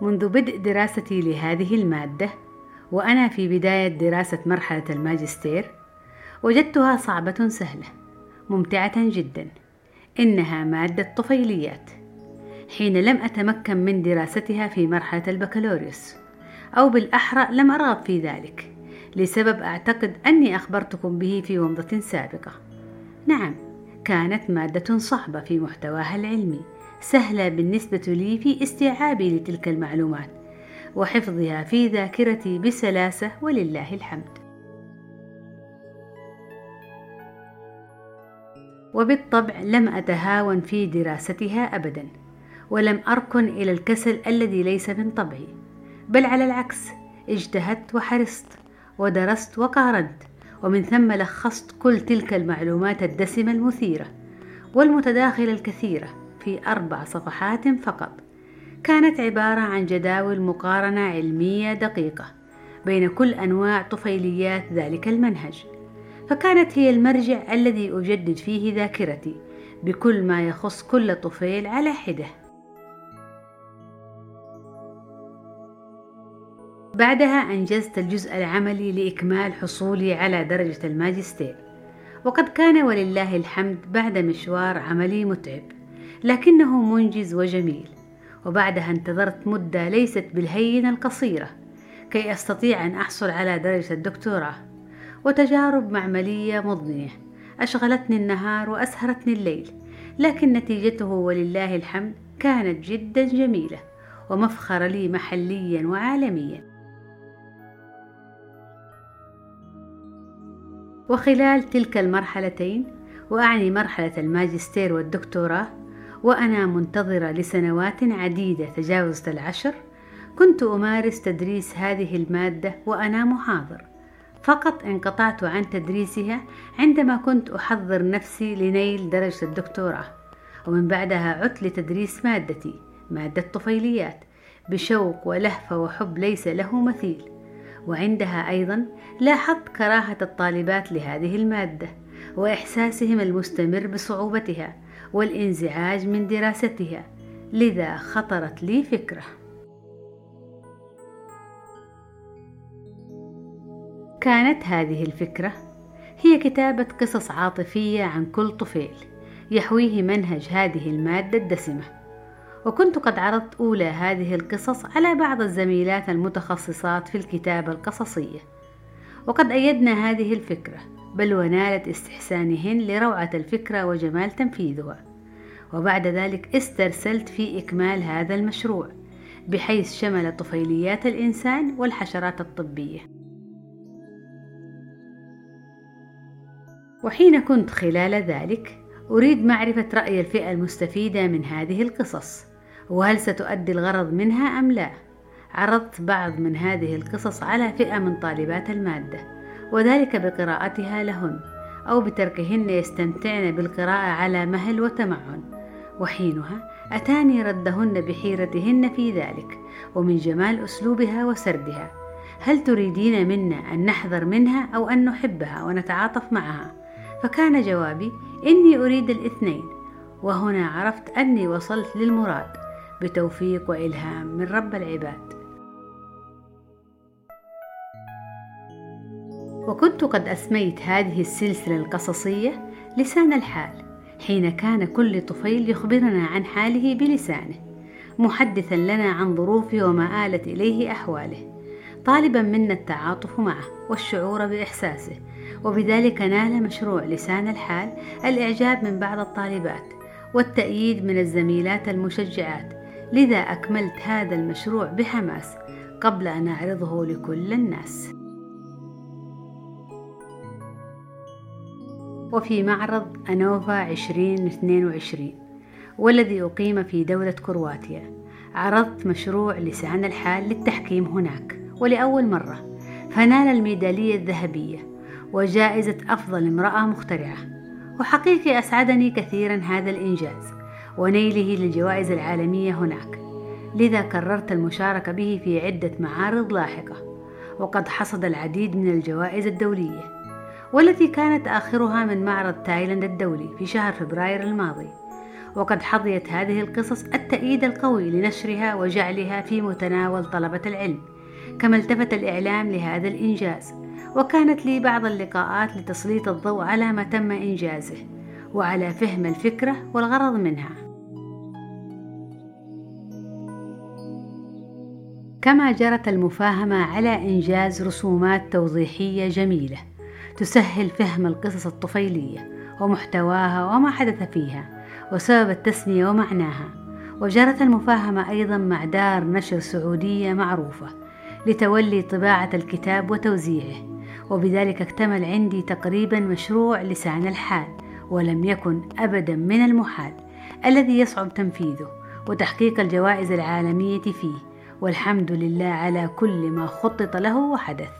منذ بدء دراستي لهذه المادة وأنا في بداية دراسة مرحلة الماجستير وجدتها صعبة سهلة ممتعة جدا إنها مادة طفيليات. حين لم أتمكن من دراستها في مرحلة البكالوريوس أو بالأحرى لم أرغب في ذلك لسبب أعتقد أني أخبرتكم به في ومضة سابقة. نعم كانت مادة صعبة في محتواها العلمي سهلة بالنسبة لي في استيعابي لتلك المعلومات وحفظها في ذاكرتي بسلاسة ولله الحمد. وبالطبع لم أتهاون في دراستها أبدا، ولم أركن إلى الكسل الذي ليس من طبعي، بل على العكس اجتهدت وحرصت ودرست وقارنت ومن ثم لخصت كل تلك المعلومات الدسمة المثيرة والمتداخلة الكثيرة في أربع صفحات فقط. كانت عبارة عن جداول مقارنة علمية دقيقة بين كل أنواع طفيليات ذلك المنهج. فكانت هي المرجع الذي أجدد فيه ذاكرتي بكل ما يخص كل طفيل على حدة. بعدها أنجزت الجزء العملي لإكمال حصولي على درجة الماجستير. وقد كان ولله الحمد بعد مشوار عملي متعب. لكنه منجز وجميل. وبعدها انتظرت مدة ليست بالهينة القصيرة كي أستطيع أن أحصل على درجة الدكتوراه. وتجارب معملية مضنية. أشغلتني النهار وأسهرتني الليل لكن نتيجته ولله الحمد كانت جدا جميلة ومفخر لي محليا وعالميا. وخلال تلك المرحلتين وأعني مرحلة الماجستير والدكتوراه وأنا منتظرة لسنوات عديدة تجاوزت العشر كنت أمارس تدريس هذه المادة وأنا محاضر. فقط انقطعت عن تدريسها عندما كنت أحضر نفسي لنيل درجة الدكتوراه. ومن بعدها عدت لتدريس مادتي مادة طفيليات بشوق ولهفة وحب ليس له مثيل. وعندها أيضا لاحظت كراهة الطالبات لهذه المادة. وإحساسهم المستمر بصعوبتها والإنزعاج من دراستها. لذا خطرت لي فكرة. كانت هذه الفكرة هي كتابة قصص عاطفية عن كل طفيل يحويه منهج هذه المادة الدسمة. وكنت قد عرضت أولى هذه القصص على بعض الزميلات المتخصصات في الكتابة القصصية. وقد أيدنا هذه الفكرة بل ونالت استحسانهن لروعة الفكرة وجمال تنفيذها. وبعد ذلك استرسلت في إكمال هذا المشروع بحيث شمل طفيليات الإنسان والحشرات الطبية. وحين كنت خلال ذلك أريد معرفة رأي الفئة المستفيدة من هذه القصص وهل ستؤدي الغرض منها أم لا؟ عرضت بعض من هذه القصص على فئة من طالبات المادة. وذلك بقراءتها لهن أو بتركهن يستمتعن بالقراءة على مهل وتمعن. وحينها أتاني ردهن بحيرتهن في ذلك ومن جمال أسلوبها وسردها. هل تريدين منا أن نحذر منها أو أن نحبها ونتعاطف معها؟ فكان جوابي إني أريد الاثنين وهنا عرفت أني وصلت للمراد بتوفيق وإلهام من رب العباد. وكنت قد أسميت هذه السلسلة القصصية لسان الحال حين كان كل طفيل يخبرنا عن حاله بلسانه محدثا لنا عن ظروفه وما آلت إليه أحواله طالبا منا التعاطف معه والشعور بإحساسه وبذلك نال مشروع لسان الحال الإعجاب من بعض الطالبات والتأييد من الزميلات المشجعات لذا أكملت هذا المشروع بحماس قبل أن أعرضه لكل الناس. وفي معرض أنوفا 2022 والذي أقيم في دولة كرواتيا. عرضت مشروع لسان الحال للتحكيم هناك ولأول مرة. فنال الميدالية الذهبية وجائزة أفضل امرأة مخترعة. وحقيقي أسعدني كثيرا هذا الإنجاز ونيله للجوائز العالمية هناك. لذا قررت المشاركة به في عدة معارض لاحقة وقد حصد العديد من الجوائز الدولية. والتي كانت آخرها من معرض تايلاند الدولي في شهر فبراير الماضي. وقد حظيت هذه القصص التأييد القوي لنشرها وجعلها في متناول طلبة العلم كما التفت الإعلام لهذا الإنجاز. وكانت لي بعض اللقاءات لتسليط الضوء على ما تم إنجازه وعلى فهم الفكرة والغرض منها. كما جرت المفاهمة على إنجاز رسومات توضيحية جميلة. تسهل فهم القصص الطفيلية ومحتواها وما حدث فيها وسبب التسمية ومعناها. وجرت المفاهمة أيضا مع دار نشر سعودية معروفة لتولي طباعة الكتاب وتوزيعه وبذلك اكتمل عندي تقريبا مشروع لسان الحال ولم يكن أبدا من المحال الذي يصعب تنفيذه وتحقيق الجوائز العالمية فيه. والحمد لله على كل ما خطط له وحدث.